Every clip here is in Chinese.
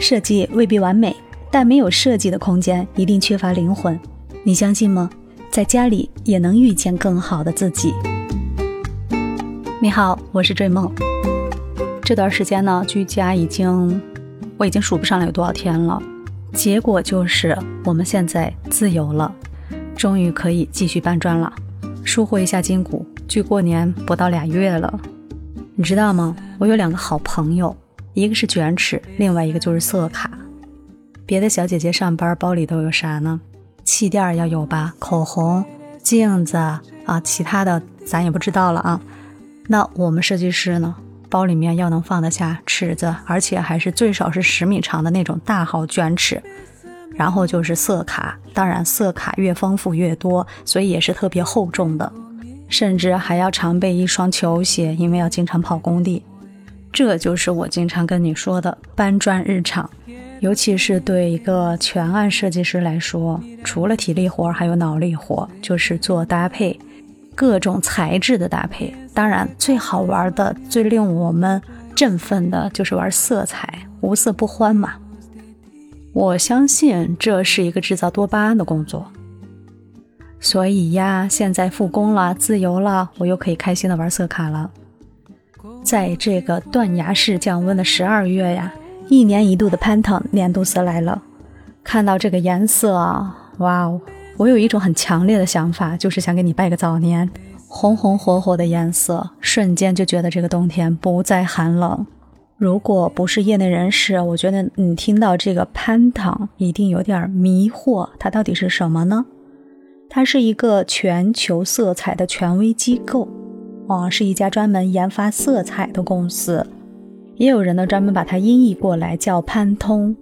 设计未必完美，但没有设计的空间一定缺乏灵魂。你相信吗？在家里也能遇见更好的自己。你好，我是追梦。这段时间呢，居家已经，我已经数不上来有多少天了。结果就是我们现在自由了，终于可以继续搬砖了。疏忽一下筋骨，距过年不到俩月了。你知道吗？我有两个好朋友，一个是卷尺，另外一个就是色卡。别的小姐姐上班包里都有啥呢？气垫要有吧，口红、镜子啊，其他的咱也不知道了啊。那我们设计师呢？包里面要能放得下尺子，而且还是最少是十米长的那种大号卷尺。然后就是色卡，当然色卡越丰富越多，所以也是特别厚重的。甚至还要常备一双球鞋，因为要经常跑工地。这就是我经常跟你说的搬砖日常。尤其是对一个全案设计师来说，除了体力活，还有脑力活，就是做搭配，各种材质的搭配。当然，最好玩的、最令我们振奋的就是玩色彩，无色不欢嘛。我相信这是一个制造多巴胺的工作。所以呀，现在复工了，自由了，我又可以开心的玩色卡了。在这个断崖式降温的十二月呀。一年一度的潘腾年度色来了，看到这个颜色啊，哇哦！我有一种很强烈的想法，就是想给你拜个早年。红红火火的颜色，瞬间就觉得这个冬天不再寒冷。如果不是业内人士，我觉得你听到这个潘腾一定有点迷惑，它到底是什么呢？它是一个全球色彩的权威机构，啊，是一家专门研发色彩的公司。也有人呢专门把它音译过来叫潘通，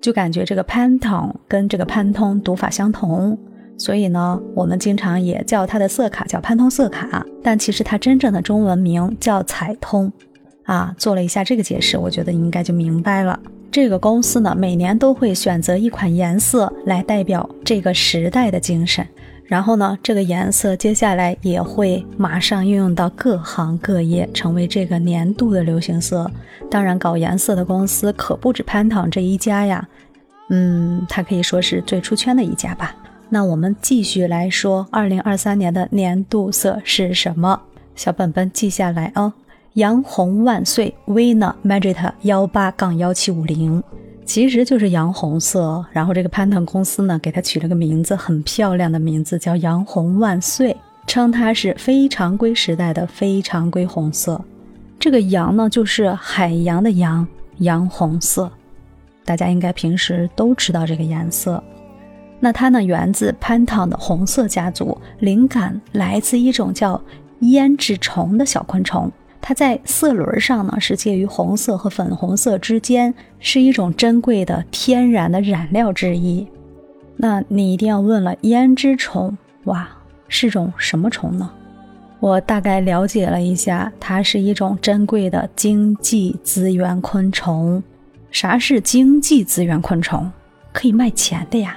就感觉这个潘通跟这个潘通读法相同，所以呢我们经常也叫它的色卡叫潘通色卡，但其实它真正的中文名叫彩通。啊，做了一下这个解释，我觉得应该就明白了。这个公司呢每年都会选择一款颜色来代表这个时代的精神。然后呢，这个颜色接下来也会马上运用到各行各业，成为这个年度的流行色。当然，搞颜色的公司可不止潘腾这一家呀，嗯，它可以说是最出圈的一家吧。那我们继续来说，二零二三年的年度色是什么？小本本记下来啊，洋红万岁，Vina Magenta 幺八杠幺七五零。其实就是洋红色，然后这个潘腾公司呢，给它取了个名字，很漂亮的名字，叫“洋红万岁”，称它是非常规时代的非常规红色。这个“洋”呢，就是海洋的“洋”，洋红色，大家应该平时都知道这个颜色。那它呢，源自潘腾的红色家族，灵感来自一种叫胭脂虫的小昆虫。它在色轮上呢，是介于红色和粉红色之间，是一种珍贵的天然的染料之一。那你一定要问了，胭脂虫哇，是种什么虫呢？我大概了解了一下，它是一种珍贵的经济资源昆虫。啥是经济资源昆虫？可以卖钱的呀。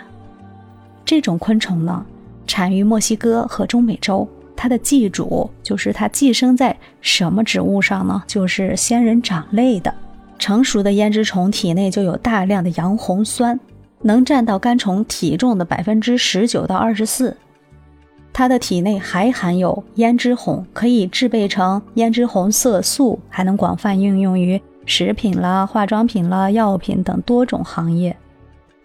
这种昆虫呢，产于墨西哥和中美洲。它的寄主就是它寄生在什么植物上呢？就是仙人掌类的。成熟的胭脂虫体内就有大量的洋红酸，能占到干虫体重的百分之十九到二十四。它的体内还含有胭脂红，可以制备成胭脂红色素，还能广泛应用于食品啦、化妆品啦、药品等多种行业。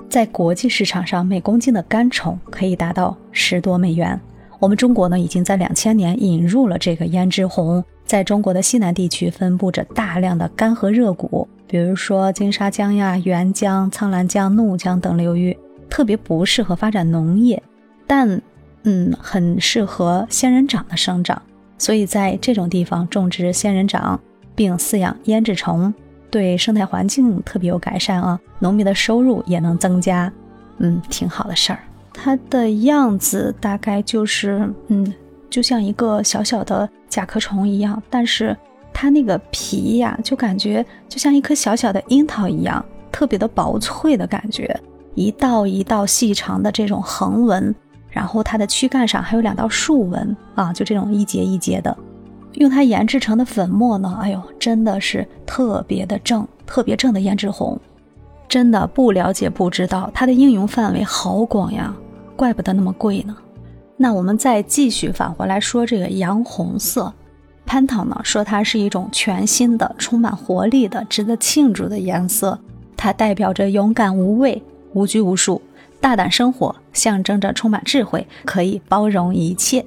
在国际市场上，每公斤的干虫可以达到十多美元。我们中国呢，已经在两千年引入了这个胭脂红，在中国的西南地区分布着大量的干涸热谷，比如说金沙江呀、沅江、苍澜江、怒江等流域，特别不适合发展农业，但嗯，很适合仙人掌的生长。所以在这种地方种植仙人掌并饲养胭脂虫，对生态环境特别有改善啊，农民的收入也能增加，嗯，挺好的事儿。它的样子大概就是，嗯，就像一个小小的甲壳虫一样，但是它那个皮呀，就感觉就像一颗小小的樱桃一样，特别的薄脆的感觉，一道一道细长的这种横纹，然后它的躯干上还有两道竖纹啊，就这种一节一节的，用它研制成的粉末呢，哎呦，真的是特别的正，特别正的胭脂红。真的不了解不知道，它的应用范围好广呀，怪不得那么贵呢。那我们再继续返回来说这个洋红色，潘唐呢说它是一种全新的、充满活力的、值得庆祝的颜色，它代表着勇敢无畏、无拘无束、大胆生活，象征着充满智慧，可以包容一切。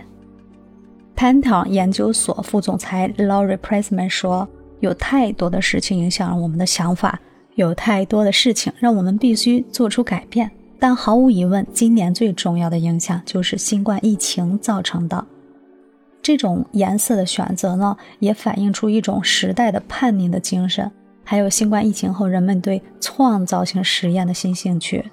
潘唐研究所副总裁 Laurie Pressman 说：“有太多的事情影响了我们的想法。”有太多的事情让我们必须做出改变，但毫无疑问，今年最重要的影响就是新冠疫情造成的。这种颜色的选择呢，也反映出一种时代的叛逆的精神，还有新冠疫情后人们对创造性实验的新兴趣。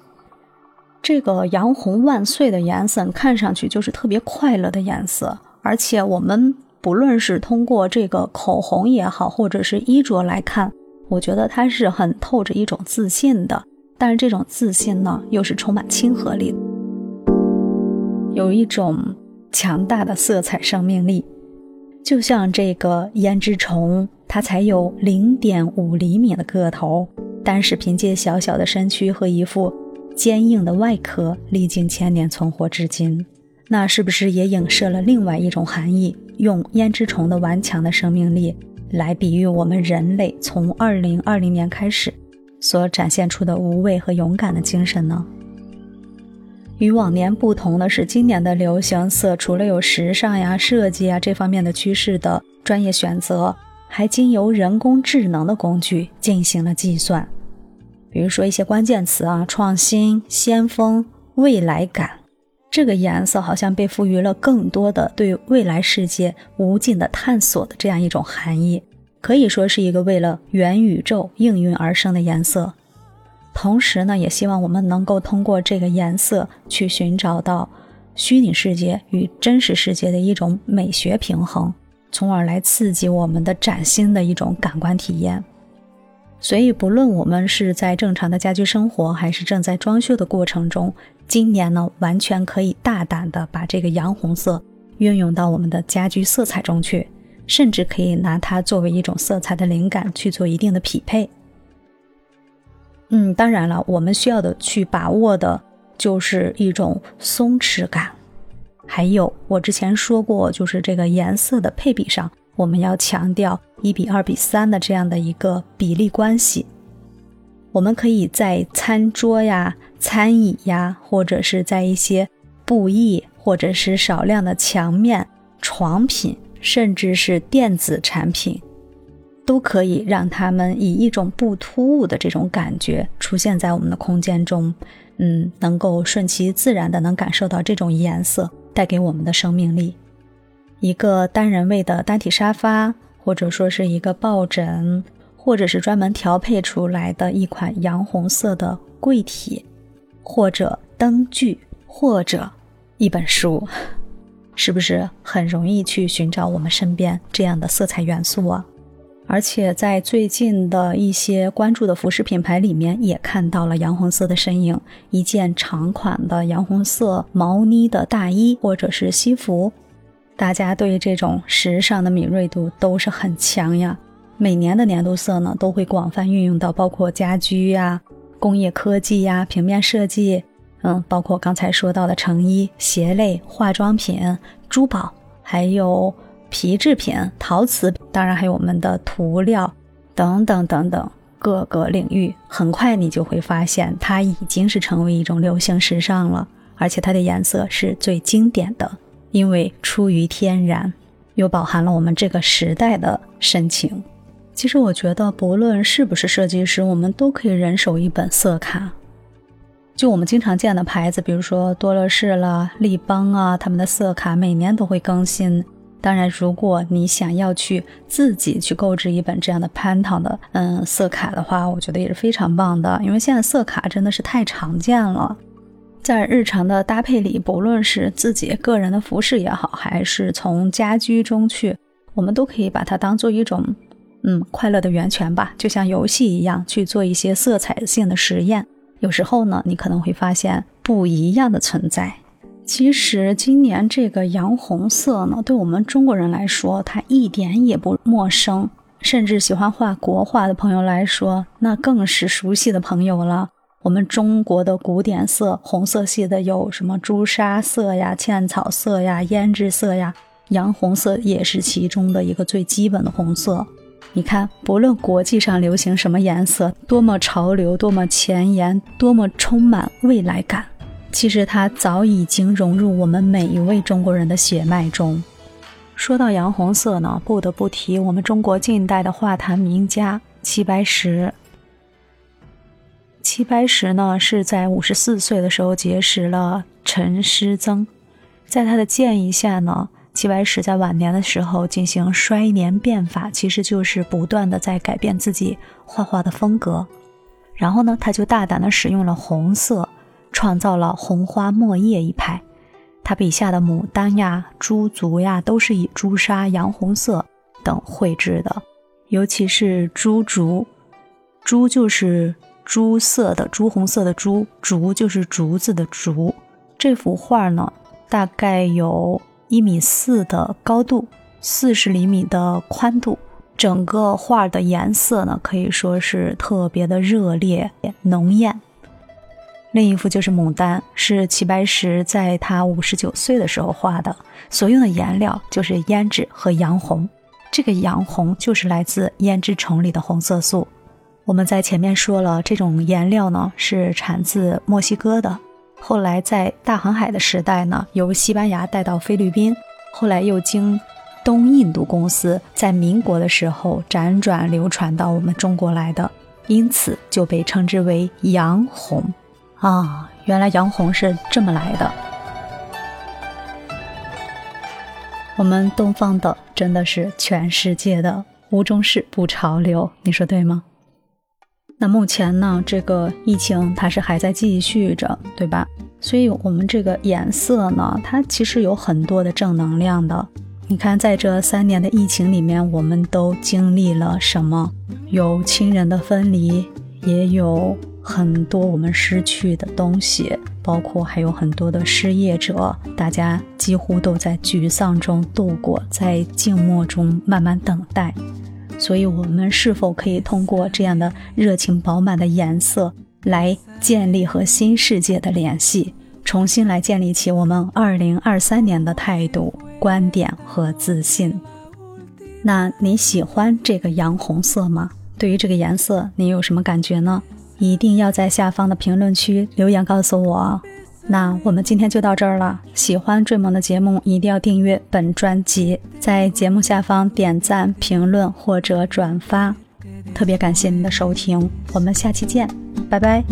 这个洋红万岁的颜色看上去就是特别快乐的颜色，而且我们不论是通过这个口红也好，或者是衣着来看。我觉得它是很透着一种自信的，但是这种自信呢，又是充满亲和力，有一种强大的色彩生命力。就像这个胭脂虫，它才有零点五厘米的个头，但是凭借小小的身躯和一副坚硬的外壳，历经千年存活至今。那是不是也影射了另外一种含义？用胭脂虫的顽强的生命力。来比喻我们人类从二零二零年开始所展现出的无畏和勇敢的精神呢？与往年不同的是，今年的流行色除了有时尚呀、设计啊这方面的趋势的专业选择，还经由人工智能的工具进行了计算。比如说一些关键词啊，创新、先锋、未来感。这个颜色好像被赋予了更多的对未来世界无尽的探索的这样一种含义，可以说是一个为了元宇宙应运而生的颜色。同时呢，也希望我们能够通过这个颜色去寻找到虚拟世界与真实世界的一种美学平衡，从而来刺激我们的崭新的一种感官体验。所以，不论我们是在正常的家居生活，还是正在装修的过程中，今年呢，完全可以大胆的把这个洋红色运用到我们的家居色彩中去，甚至可以拿它作为一种色彩的灵感去做一定的匹配。嗯，当然了，我们需要的去把握的就是一种松弛感，还有我之前说过，就是这个颜色的配比上。我们要强调一比二比三的这样的一个比例关系。我们可以在餐桌呀、餐椅呀，或者是在一些布艺，或者是少量的墙面、床品，甚至是电子产品，都可以让他们以一种不突兀的这种感觉出现在我们的空间中。嗯，能够顺其自然的能感受到这种颜色带给我们的生命力。一个单人位的单体沙发，或者说是一个抱枕，或者是专门调配出来的一款洋红色的柜体，或者灯具，或者一本书，是不是很容易去寻找我们身边这样的色彩元素啊？而且在最近的一些关注的服饰品牌里面，也看到了洋红色的身影，一件长款的洋红色毛呢的大衣，或者是西服。大家对这种时尚的敏锐度都是很强呀。每年的年度色呢，都会广泛运用到包括家居呀、工业科技呀、平面设计，嗯，包括刚才说到的成衣、鞋类、化妆品、珠宝，还有皮制品、陶瓷，当然还有我们的涂料等等等等各个领域。很快你就会发现，它已经是成为一种流行时尚了，而且它的颜色是最经典的。因为出于天然，又饱含了我们这个时代的深情。其实我觉得，不论是不是设计师，我们都可以人手一本色卡。就我们经常见的牌子，比如说多乐士啦、立邦啊，他们的色卡每年都会更新。当然，如果你想要去自己去购置一本这样的 Pantone 的嗯色卡的话，我觉得也是非常棒的。因为现在色卡真的是太常见了。在日常的搭配里，不论是自己个人的服饰也好，还是从家居中去，我们都可以把它当做一种，嗯，快乐的源泉吧，就像游戏一样去做一些色彩性的实验。有时候呢，你可能会发现不一样的存在。其实今年这个洋红色呢，对我们中国人来说，它一点也不陌生。甚至喜欢画国画的朋友来说，那更是熟悉的朋友了。我们中国的古典色，红色系的有什么朱砂色呀、茜草色呀、胭脂色呀，洋红色也是其中的一个最基本的红色。你看，不论国际上流行什么颜色，多么潮流，多么前沿，多么充满未来感，其实它早已经融入我们每一位中国人的血脉中。说到洋红色呢，不得不提我们中国近代的画坛名家齐白石。齐白石呢，是在五十四岁的时候结识了陈师曾，在他的建议下呢，齐白石在晚年的时候进行衰年变法，其实就是不断的在改变自己画画的风格。然后呢，他就大胆的使用了红色，创造了红花墨叶一派。他笔下的牡丹呀、朱竹呀，都是以朱砂、洋红色等绘制的，尤其是朱竹，朱就是。朱色的朱红色的朱竹就是竹子的竹，这幅画呢，大概有一米四的高度，四十厘米的宽度，整个画的颜色呢可以说是特别的热烈浓艳。另一幅就是牡丹，是齐白石在他五十九岁的时候画的，所用的颜料就是胭脂和洋红，这个洋红就是来自胭脂虫里的红色素。我们在前面说了，这种颜料呢是产自墨西哥的，后来在大航海的时代呢，由西班牙带到菲律宾，后来又经东印度公司在民国的时候辗转流传到我们中国来的，因此就被称之为洋红啊。原来洋红是这么来的。我们东方的真的是全世界的无中式不潮流，你说对吗？那目前呢，这个疫情它是还在继续着，对吧？所以，我们这个颜色呢，它其实有很多的正能量的。你看，在这三年的疫情里面，我们都经历了什么？有亲人的分离，也有很多我们失去的东西，包括还有很多的失业者，大家几乎都在沮丧中度过，在静默中慢慢等待。所以，我们是否可以通过这样的热情饱满的颜色来建立和新世界的联系，重新来建立起我们二零二三年的态度、观点和自信？那你喜欢这个洋红色吗？对于这个颜色，你有什么感觉呢？一定要在下方的评论区留言告诉我。那我们今天就到这儿了。喜欢追梦的节目，一定要订阅本专辑，在节目下方点赞、评论或者转发。特别感谢您的收听，我们下期见，拜拜。